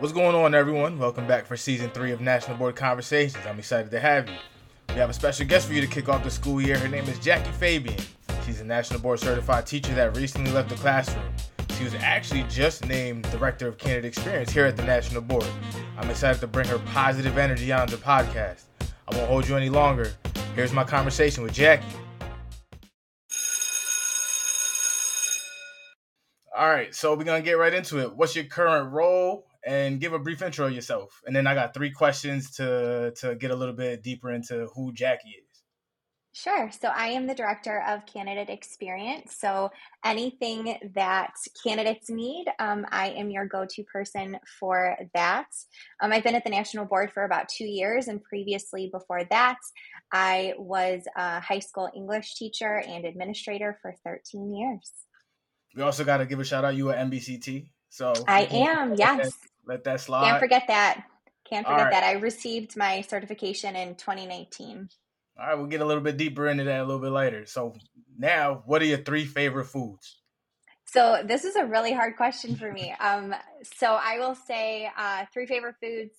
What's going on, everyone? Welcome back for season three of National Board Conversations. I'm excited to have you. We have a special guest for you to kick off the school year. Her name is Jaci Fabian. She's a National Board certified teacher that recently left the classroom. She was actually just named Director of Candidate Experience here at the National Board. I'm excited to bring her positive energy on the podcast. I won't hold you any longer. Here's my conversation with Jackie. All right, so we're gonna get right into it. What's your current role? And give a brief intro of yourself. And then I got three questions to to get a little bit deeper into who Jaci is. Sure. So I am the director of candidate experience. So anything that candidates need, um, I am your go to person for that. Um, I've been at the national board for about two years, and previously before that, I was a high school English teacher and administrator for 13 years. We also got to give a shout out. You at NBCT. So I am, yes. Let that slide. Can't forget that. Can't forget right. that. I received my certification in 2019. All right, we'll get a little bit deeper into that a little bit later. So now, what are your three favorite foods? So this is a really hard question for me. Um, so I will say uh, three favorite foods: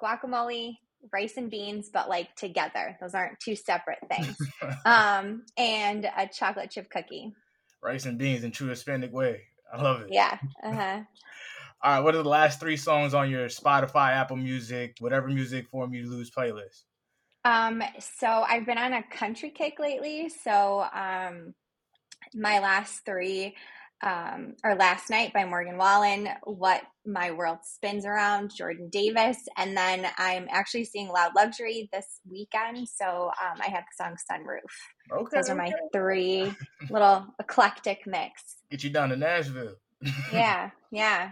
guacamole, rice and beans, but like together. Those aren't two separate things. um, and a chocolate chip cookie. Rice and beans in true Hispanic way. I love it. Yeah. Uh-huh. All right, what are the last three songs on your Spotify, Apple Music, whatever music form you lose playlist? Um, so I've been on a country kick lately. So um, my last three um, or Last Night by Morgan Wallen, What My World Spins Around, Jordan Davis, and then I'm actually seeing Loud Luxury this weekend. So um, I have the song Sunroof. Okay, Those are my okay. three little eclectic mix. Get you down to Nashville. Yeah, yeah.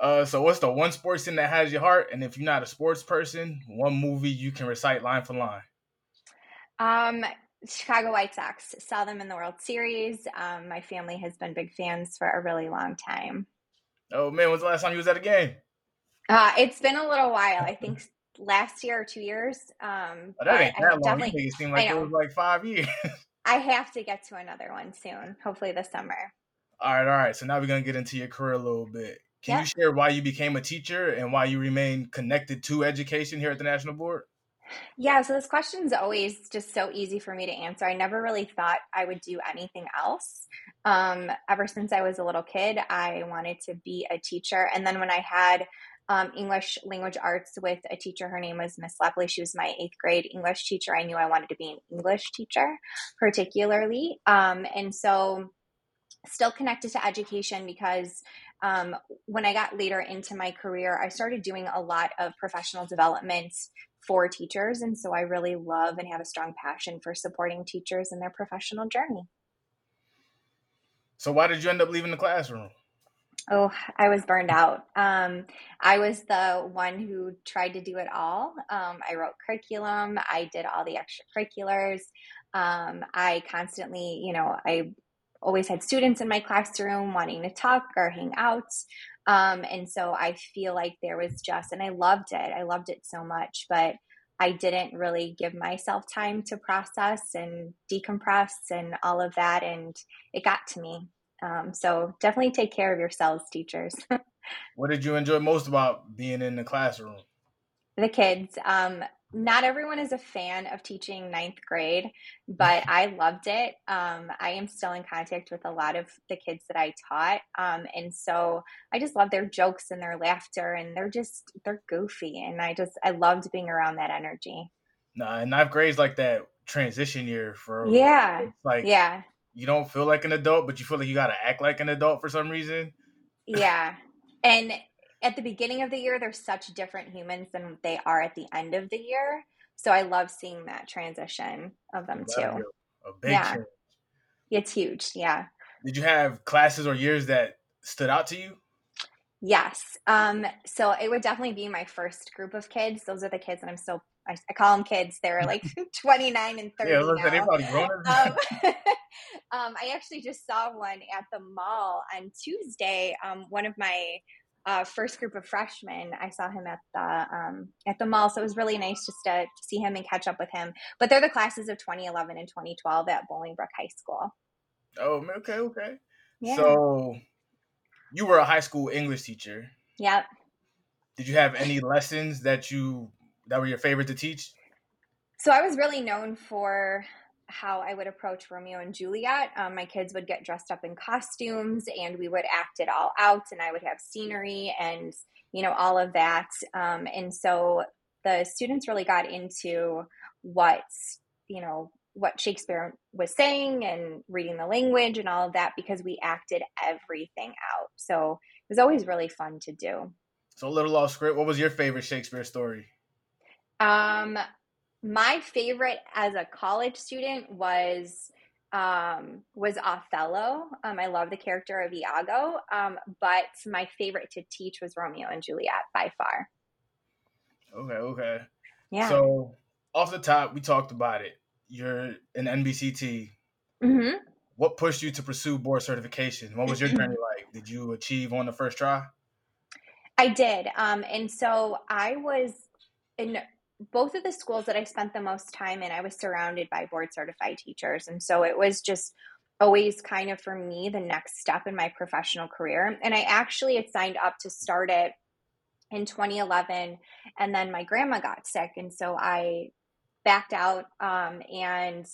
Uh, so what's the one sports thing that has your heart? And if you're not a sports person, one movie you can recite line for line. Um, Chicago White Sox saw them in the World Series. Um, my family has been big fans for a really long time. Oh man, when's the last time you was at a game? Uh, it's been a little while. I think last year or two years. Um, Oh, but that ain't I that long. You definitely, it seemed like it was like five years. I have to get to another one soon. Hopefully this summer. all right, all right. So now we're gonna get into your career a little bit. Can you share why you became a teacher and why you remain connected to education here at the National Board? Yeah, so this question is always just so easy for me to answer. I never really thought I would do anything else. Um, ever since I was a little kid, I wanted to be a teacher. And then when I had um, English language arts with a teacher, her name was Miss Lepley. She was my eighth grade English teacher. I knew I wanted to be an English teacher, particularly. Um, and so, still connected to education because um, when I got later into my career, I started doing a lot of professional development for teachers. And so I really love and have a strong passion for supporting teachers in their professional journey. So why did you end up leaving the classroom? Oh, I was burned out. Um, I was the one who tried to do it all. Um, I wrote curriculum, I did all the extracurriculars. Um, I constantly, you know, I always had students in my classroom wanting to talk or hang out. Um, and so I feel like there was just, and I loved it. I loved it so much, but I didn't really give myself time to process and decompress and all of that. And it got to me. Um, so definitely take care of yourselves, teachers. What did you enjoy most about being in the classroom? the kids. Um, not everyone is a fan of teaching ninth grade, but I loved it. Um, I am still in contact with a lot of the kids that I taught. Um, and so I just love their jokes and their laughter and they're just, they're goofy. And I just, I loved being around that energy. Nah, and ninth grade's like that transition year for Yeah. like Yeah. you don't feel like an adult, but you feel like you gotta act like an adult for some reason. Yeah. And at the beginning of the year, they're such different humans than they are at the end of the year. So I love seeing that transition of them too. A big Yeah. change. It's huge. Yeah. Did you have classes or years that stood out to you? Yes. Um, so it would definitely be my first group of kids. Those are the kids that I'm still, I, I call them kids. They're like 29 and 30 Yeah, look, now. grown. Um, um, I actually just saw one at the mall on Tuesday. Um, one of my uh, first group of freshmen, I saw him at the um, at the mall, so it was really nice just to, to see him and catch up with him. But they're the classes of 2011 and 2012 at Bolingbrook High School. oh, okay, okay. Yeah. So you were a high school English teacher. yep. did you have any lessons that you that were your favorite to teach? So I was really known for how I would approach Romeo and Juliet. Um, my kids would get dressed up in costumes and we would act it all out, and I would have scenery and, you know, all of that. Um, and so the students really got into what, you know, what Shakespeare was saying and reading the language and all of that because we acted everything out. So it was always really fun to do. So a little off script. What was your favorite Shakespeare story? Um, my favorite as a college student was um, was Othello. Um, I love the character of Iago, um, but my favorite to teach was Romeo and Juliet by far. Okay, okay. Yeah. So off the top, we talked about it. You're an NBCT. Mm-hmm. What pushed you to pursue board certification? What was your journey like? Did you achieve on the first try? I did. Um, and so I was in both of the schools that I spent the most time in, I was surrounded by board certified teachers. And so it was just always kind of for me the next step in my professional career. And I actually had signed up to start it in 2011. And then my grandma got sick. And so I backed out um, and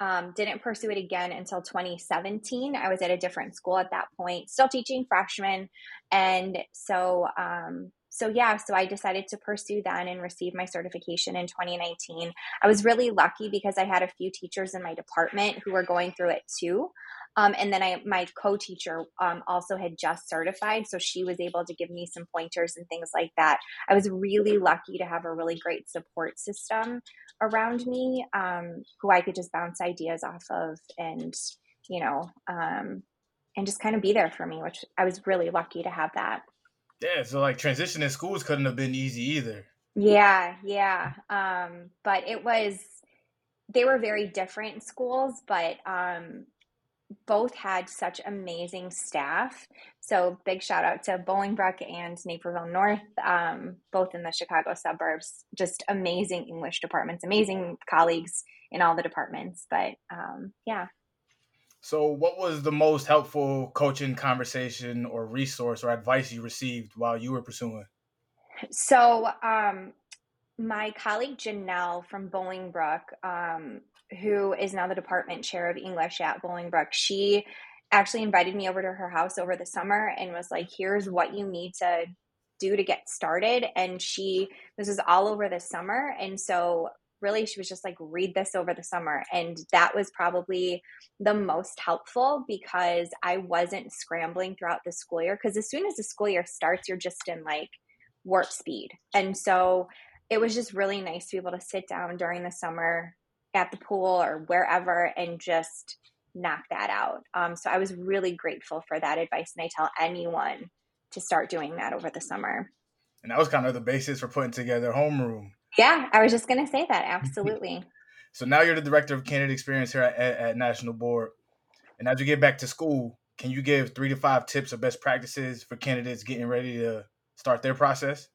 um, didn't pursue it again until 2017. I was at a different school at that point, still teaching freshmen. And so um, so yeah, so I decided to pursue then and receive my certification in 2019. I was really lucky because I had a few teachers in my department who were going through it too. Um, and then I, my co-teacher um, also had just certified, so she was able to give me some pointers and things like that. I was really lucky to have a really great support system around me, um, who I could just bounce ideas off of, and you know, um, and just kind of be there for me, which I was really lucky to have that. Yeah, so like transitioning schools couldn't have been easy either. Yeah, yeah. Um, but it was they were very different schools, but um both had such amazing staff. So big shout out to Bolingbrook and Naperville North, um, both in the Chicago suburbs. Just amazing English departments, amazing colleagues in all the departments. But um, yeah, so, what was the most helpful coaching conversation or resource or advice you received while you were pursuing? So, um, my colleague Janelle from Bolingbrook, um, who is now the department chair of English at Bolingbrook, she actually invited me over to her house over the summer and was like, here's what you need to do to get started. And she, this was all over the summer. And so really she was just like read this over the summer. And that was probably the most helpful because i wasn't scrambling throughout the school year because as soon as the school year starts you're just in like warp speed. And so it was just really nice to be able to sit down during the summer at the pool or wherever and just knock that out. Um, so i was really grateful for that advice and i tell anyone to start doing that over the summer. And that was kind of the basis for putting together homeroom yeah, I was just going to say that. Absolutely. so now you're the director of candidate experience here at, at, National Board. And as you get back to school, can you give three to five tips or best practices for candidates getting ready to start their process?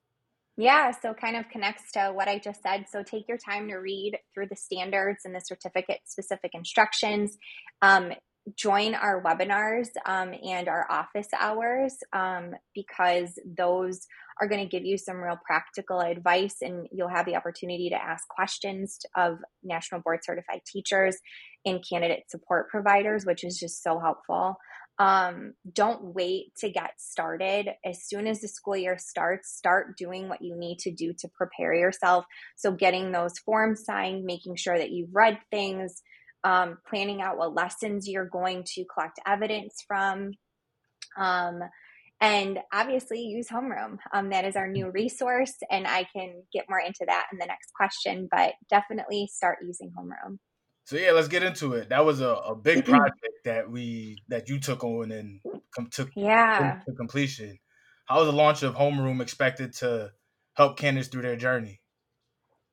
Yeah, so kind of connects to what I just said. So take your time to read through the standards and the certificate specific instructions. Um, join our webinars um, and our office hours um, because those are going to give you some real practical advice and you'll have the opportunity to ask questions of national board certified teachers and candidate support providers which is just so helpful um, don't wait to get started as soon as the school year starts start doing what you need to do to prepare yourself so getting those forms signed making sure that you've read things um, planning out what lessons you're going to collect evidence from. Um, and obviously use homeroom. Um, that is our new resource and i can get more into that in the next question but definitely start using homeroom. So yeah let's get into it. That was a, a big project that we that you took on and com- took yeah. to completion. How is the launch of homeroom expected to help candidates through their journey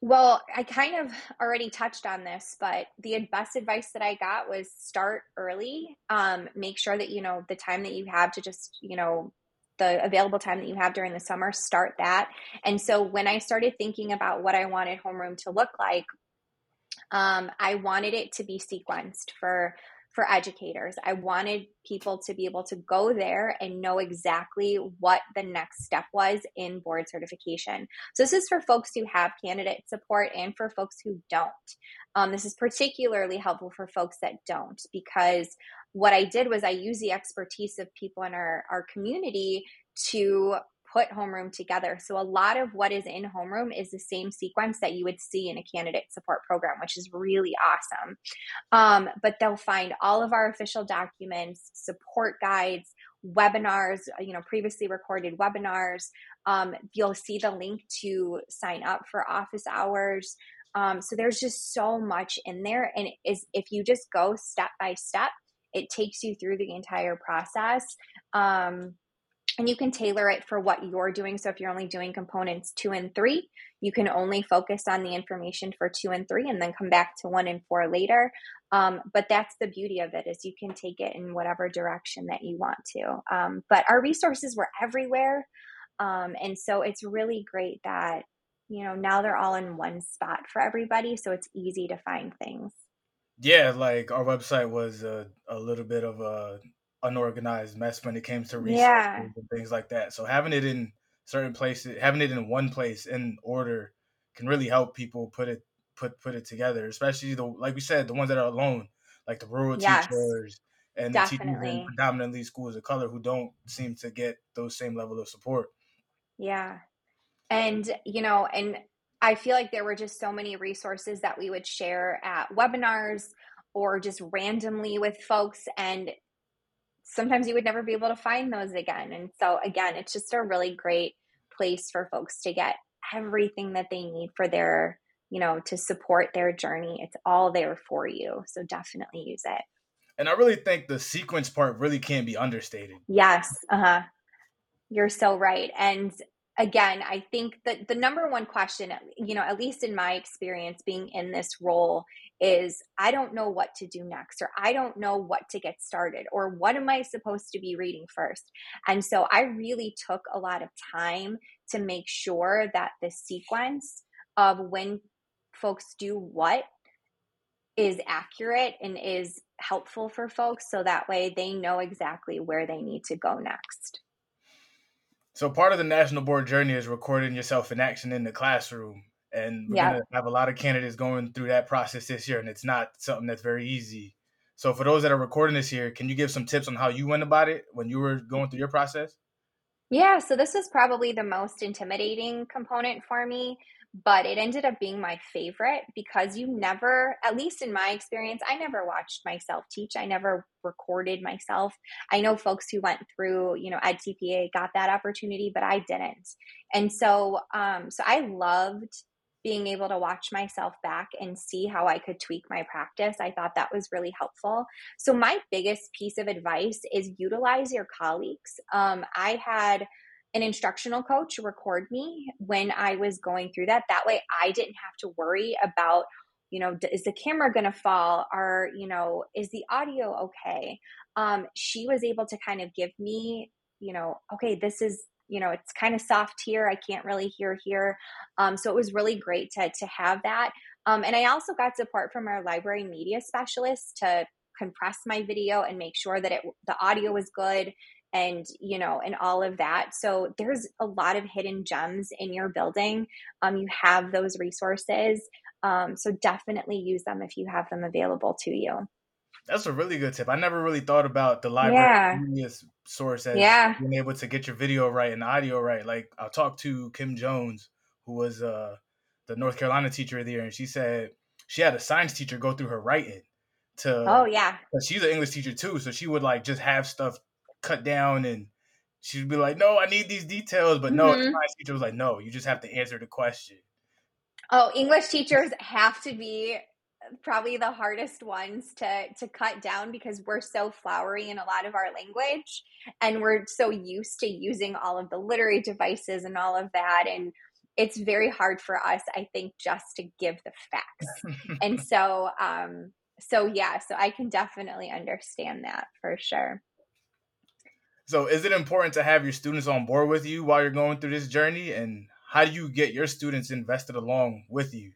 well, I kind of already touched on this, but the best advice that I got was start early. Um, make sure that, you know, the time that you have to just, you know, the available time that you have during the summer, start that. And so when I started thinking about what I wanted homeroom to look like, um, I wanted it to be sequenced for for educators. I wanted people to be able to go there and know exactly what the next step was in board certification. So, this is for folks who have candidate support and for folks who don't. Um, this is particularly helpful for folks that don't because what I did was I used the expertise of people in our, our community to put homeroom together. So a lot of what is in homeroom is the same sequence that you would see in a candidate support program, which is really awesome. Um, but they'll find all of our official documents, support guides, webinars, you know, previously recorded webinars. Um, you'll see the link to sign up for office hours. Um, so there's just so much in there, and is if you just go step by step, it takes you through the entire process. Um, and you can tailor it for what you're doing. So if you're only doing components two and three, you can only focus on the information for two and three and then come back to one and four later. Um, but that's the beauty of it is you can take it in whatever direction that you want to. Um, but our resources were everywhere. Um, and so it's really great that, you know, now they're all in one spot for everybody. So it's easy to find things. Yeah, like our website was a, a little bit of a unorganized mess when it came to resources yeah. and things like that. So having it in certain places, having it in one place in order can really help people put it put put it together, especially the like we said, the ones that are alone, like the rural yes, teachers and definitely. the teachers in predominantly schools of color who don't seem to get those same level of support. Yeah. And you know, and I feel like there were just so many resources that we would share at webinars or just randomly with folks and sometimes you would never be able to find those again. And so, again, it's just a really great place for folks to get everything that they need for their, you know, to support their journey. It's all there for you. So, definitely use it. And I really think the sequence part really can't be understated. Yes. Uh huh. You're so right. And again, I think that the number one question, you know, at least in my experience being in this role, is I don't know what to do next, or I don't know what to get started, or what am I supposed to be reading first? And so I really took a lot of time to make sure that the sequence of when folks do what is accurate and is helpful for folks so that way they know exactly where they need to go next. So part of the national board journey is recording yourself in action in the classroom. And we're gonna have a lot of candidates going through that process this year, and it's not something that's very easy. So for those that are recording this year, can you give some tips on how you went about it when you were going through your process? Yeah, so this was probably the most intimidating component for me but it ended up being my favorite because you never, at least in my experience, I never watched myself teach. I never recorded myself. I know folks who went through, you know, EdTPA got that opportunity, but I didn't. And so, um, so I loved being able to watch myself back and see how I could tweak my practice. I thought that was really helpful. So, my biggest piece of advice is utilize your colleagues. Um, I had an instructional coach record me when I was going through that. That way I didn't have to worry about, you know, is the camera going to fall? Or, you know, is the audio okay? Um, she was able to kind of give me, you know, okay, this is, you know, it's kind of soft here. I can't really hear here. Um, so it was really great to, to have that. Um, and I also got support from our library media specialist to compress my video and make sure that it the audio was good and you know and all of that. So there's a lot of hidden gems in your building. Um, you have those resources. Um, so definitely use them if you have them available to you. That's a really good tip. I never really thought about the library yeah. source as yeah. being able to get your video right and audio right. Like i talked to kim jones who was uh, the north carolina teacher there and she said she had a science teacher go through her writing to oh yeah. she's an english teacher too so she would like just have stuff cut down and she'd be like, "No, I need these details," but no, mm-hmm. science teacher was like, "No, you just have to answer the question." Oh, English teachers have to be probably the hardest ones to to cut down because we're so flowery in a lot of our language and we're so used to using all of the literary devices and all of that and it's very hard for us i think just to give the facts and so um so yeah so i can definitely understand that for sure so, is it important to have your students on board with you while you're going through this journey? And how do you get your students invested along with you?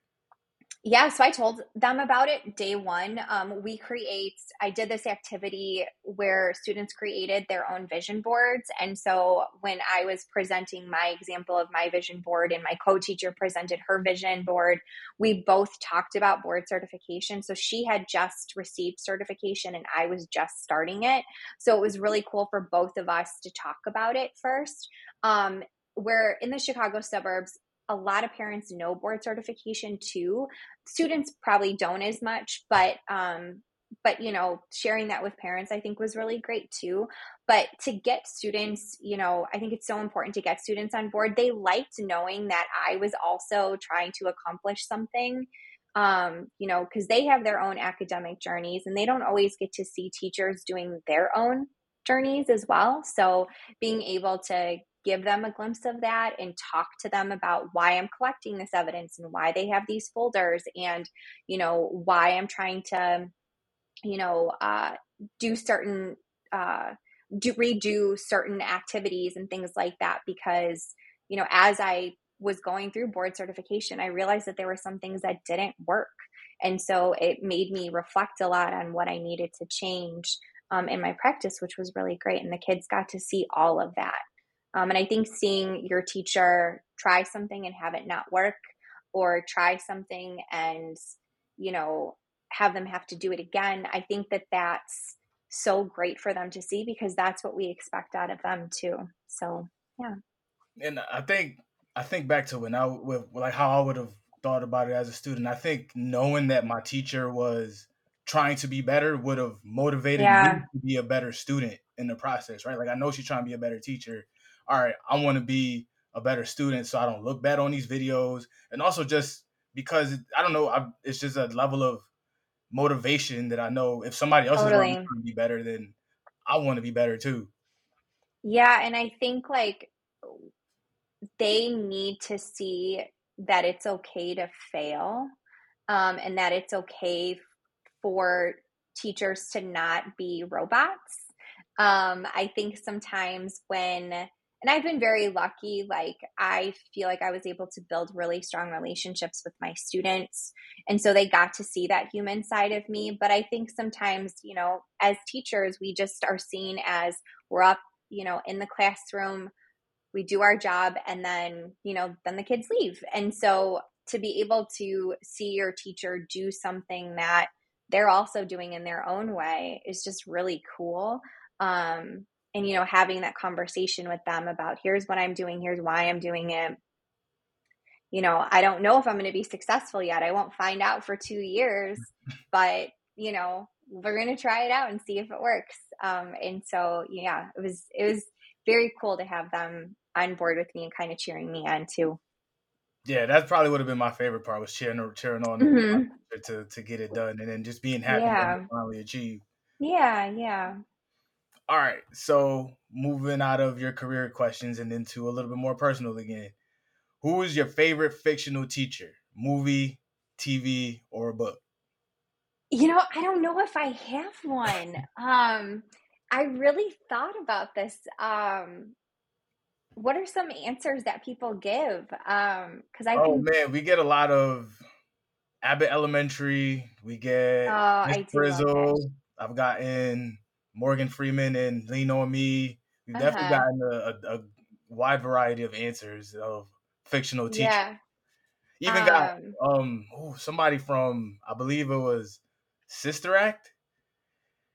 Yeah, so I told them about it day one. Um, we create, I did this activity where students created their own vision boards. And so when I was presenting my example of my vision board and my co teacher presented her vision board, we both talked about board certification. So she had just received certification and I was just starting it. So it was really cool for both of us to talk about it first. Um, where in the Chicago suburbs, a lot of parents know board certification too. Students probably don't as much, but um, but you know, sharing that with parents I think was really great too. But to get students, you know, I think it's so important to get students on board. They liked knowing that I was also trying to accomplish something. Um, you know, because they have their own academic journeys and they don't always get to see teachers doing their own journeys as well. So being able to give them a glimpse of that and talk to them about why I'm collecting this evidence and why they have these folders and, you know, why I'm trying to, you know, uh, do certain, uh, do redo certain activities and things like that because, you know, as I was going through board certification, I realized that there were some things that didn't work. And so it made me reflect a lot on what I needed to change um, in my practice, which was really great. And the kids got to see all of that. Um, and I think seeing your teacher try something and have it not work, or try something and, you know, have them have to do it again, I think that that's so great for them to see because that's what we expect out of them too. So, yeah. And I think, I think back to when I, with like how I would have thought about it as a student. I think knowing that my teacher was trying to be better would have motivated yeah. me to be a better student in the process, right? Like I know she's trying to be a better teacher, all right, I want to be a better student so I don't look bad on these videos. And also just because I don't know, I, it's just a level of motivation that I know if somebody else totally. is going to be better, then I want to be better too. Yeah, and I think like they need to see that it's okay to fail um, and that it's okay for teachers to not be robots. Um, I think sometimes when and I've been very lucky. Like, I feel like I was able to build really strong relationships with my students. And so they got to see that human side of me. But I think sometimes, you know, as teachers, we just are seen as we're up, you know, in the classroom, we do our job, and then, you know, then the kids leave. And so to be able to see your teacher do something that they're also doing in their own way is just really cool. Um, and you know having that conversation with them about here's what i'm doing here's why i'm doing it. You know i don't know if i'm going to be successful yet. I won't find out for two years but you know we're going to try it out and see if it works. Um, and so yeah it was it was very cool to have them on board with me and kind of cheering me on too. Yeah that probably would have been my favorite part was cheering cheering on mm-hmm. to to get it done and then just being happy yeah. finally achieve yeah yeah all right. So moving out of your career questions and into a little bit more personal again. Who is your favorite fictional teacher? Movie, TV, or a book? You know, I don't know if I have one. um, I really thought about this. Um, what are some answers that people give? Um, because I oh man, we get a lot of Abbott Elementary. We get oh, Miss Frizzle. I've gotten Morgan Freeman and Lean on Me. We've uh-huh. definitely gotten a, a, a, wide variety of answers of fictional teachers. Yeah. Even um, got um ooh, somebody from I believe it was Sister Act.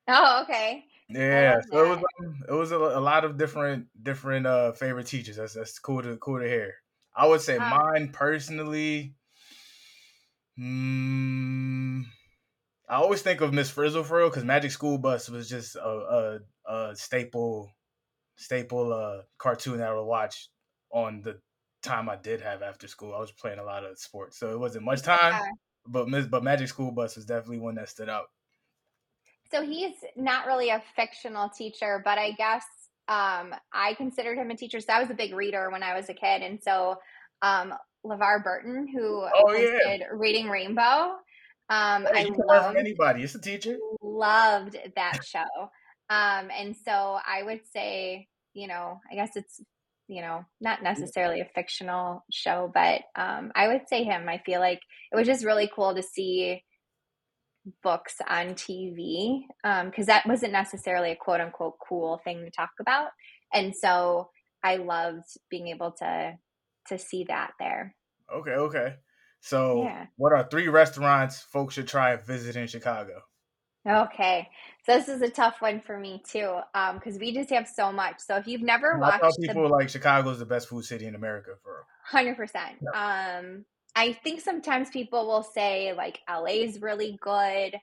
Oh, okay. Yeah, so it was um, it was a, a, lot of different different uh favorite teachers. That's that's cool to cool to hear. I would say um, mine personally. Hmm. I always think of Miss Frizzle for real because Magic School Bus was just a, a, a staple staple uh, cartoon that I would watch on the time I did have after school. I was playing a lot of sports, so it wasn't much time. Yeah. But Miss but Magic School Bus was definitely one that stood out. So he's not really a fictional teacher, but I guess um, I considered him a teacher. So I was a big reader when I was a kid, and so um, LeVar Burton, who oh, yeah. Reading Rainbow. Um, I loved, anybody. It's a teacher. Loved that show. Um, and so I would say, you know, I guess it's you know, not necessarily a fictional show, but um, I would say him. I feel like it was just really cool to see books on TV because um, that wasn't necessarily a quote unquote cool thing to talk about. And so I loved being able to to see that there. Okay, okay. So, yeah. what are three restaurants folks should try and visit in Chicago? Okay, so this is a tough one for me too, because um, we just have so much. So if you've never watched, I people the... like Chicago is the best food city in America for hundred percent. Um, I think sometimes people will say like LA is really good,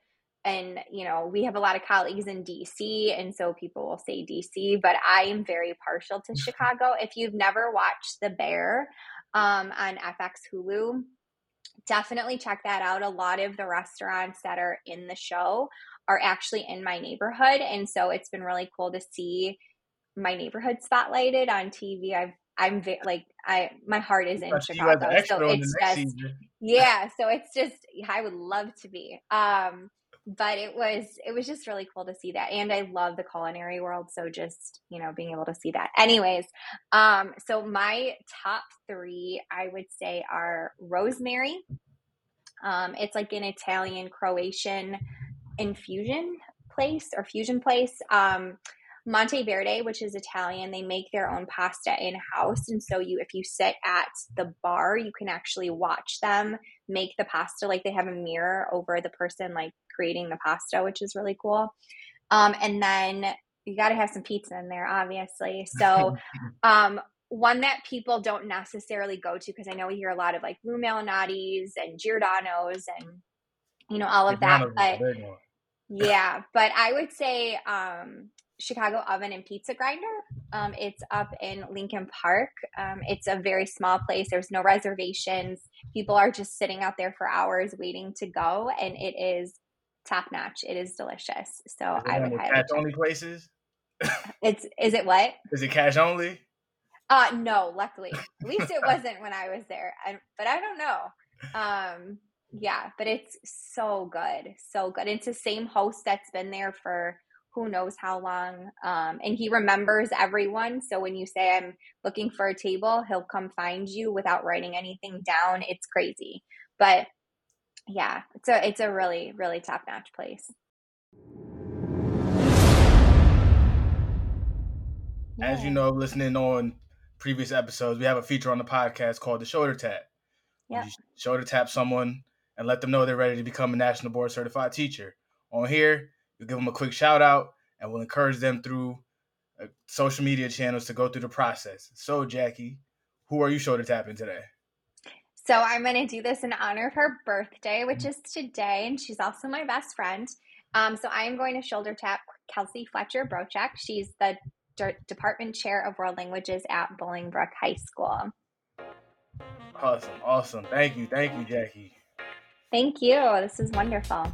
and you know we have a lot of colleagues in DC, and so people will say DC. But I am very partial to Chicago. If you've never watched The Bear um, on FX Hulu, definitely check that out. A lot of the restaurants that are in the show are actually in my neighborhood. And so it's been really cool to see my neighborhood spotlighted on TV. I've I'm ve- like I my heart is in Chicago, so it's just yeah. So it's just I would love to be. Um, but it was it was just really cool to see that and i love the culinary world so just you know being able to see that anyways um so my top three i would say are rosemary um it's like an italian croatian infusion place or fusion place um Monteverde, which is Italian, they make their own pasta in house. And so you if you sit at the bar, you can actually watch them make the pasta. Like they have a mirror over the person like creating the pasta, which is really cool. Um, and then you got to have some pizza in there, obviously. So, um, one that people don't necessarily go to because I know we hear a lot of like Malnati's and Giordano's and you know all of that. But yeah, but I would say um, Chicago Oven and Pizza Grinder. Um, it's up in Lincoln Park. Um, it's a very small place. There's no reservations. People are just sitting out there for hours waiting to go, and it is top notch. It is delicious. So I would highly cash only places. it's is it what? Is it cash only? Uh no. Luckily, at least it wasn't when I was there. I, but I don't know. Um, yeah, but it's so good, so good. It's the same host that's been there for who knows how long. Um, and he remembers everyone. So when you say, I'm looking for a table, he'll come find you without writing anything down. It's crazy. But yeah, it's a, it's a really, really top notch place. As you know, listening on previous episodes, we have a feature on the podcast called the shoulder tap. Yeah. Shoulder tap someone and let them know they're ready to become a national board certified teacher. On here, We'll give them a quick shout out and we'll encourage them through uh, social media channels to go through the process. So, Jaci, who are you shoulder tapping today? So, I'm going to do this in honor of her birthday, which mm-hmm. is today, and she's also my best friend. Um, so, I am going to shoulder tap Kelsey Fletcher Brochek. She's the D- department chair of world languages at Bolingbrook High School. Awesome, awesome. Thank you, thank you, Jaci. Thank you. This is wonderful.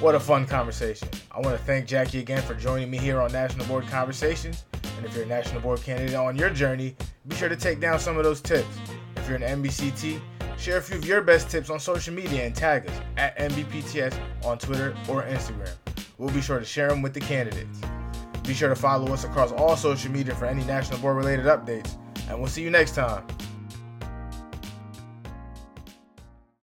What a fun conversation. I want to thank Jaci again for joining me here on National Board Conversations. And if you're a National Board candidate on your journey, be sure to take down some of those tips. If you're an NBCT, share a few of your best tips on social media and tag us at NBPTS on Twitter or Instagram. We'll be sure to share them with the candidates. Be sure to follow us across all social media for any National Board related updates. And we'll see you next time.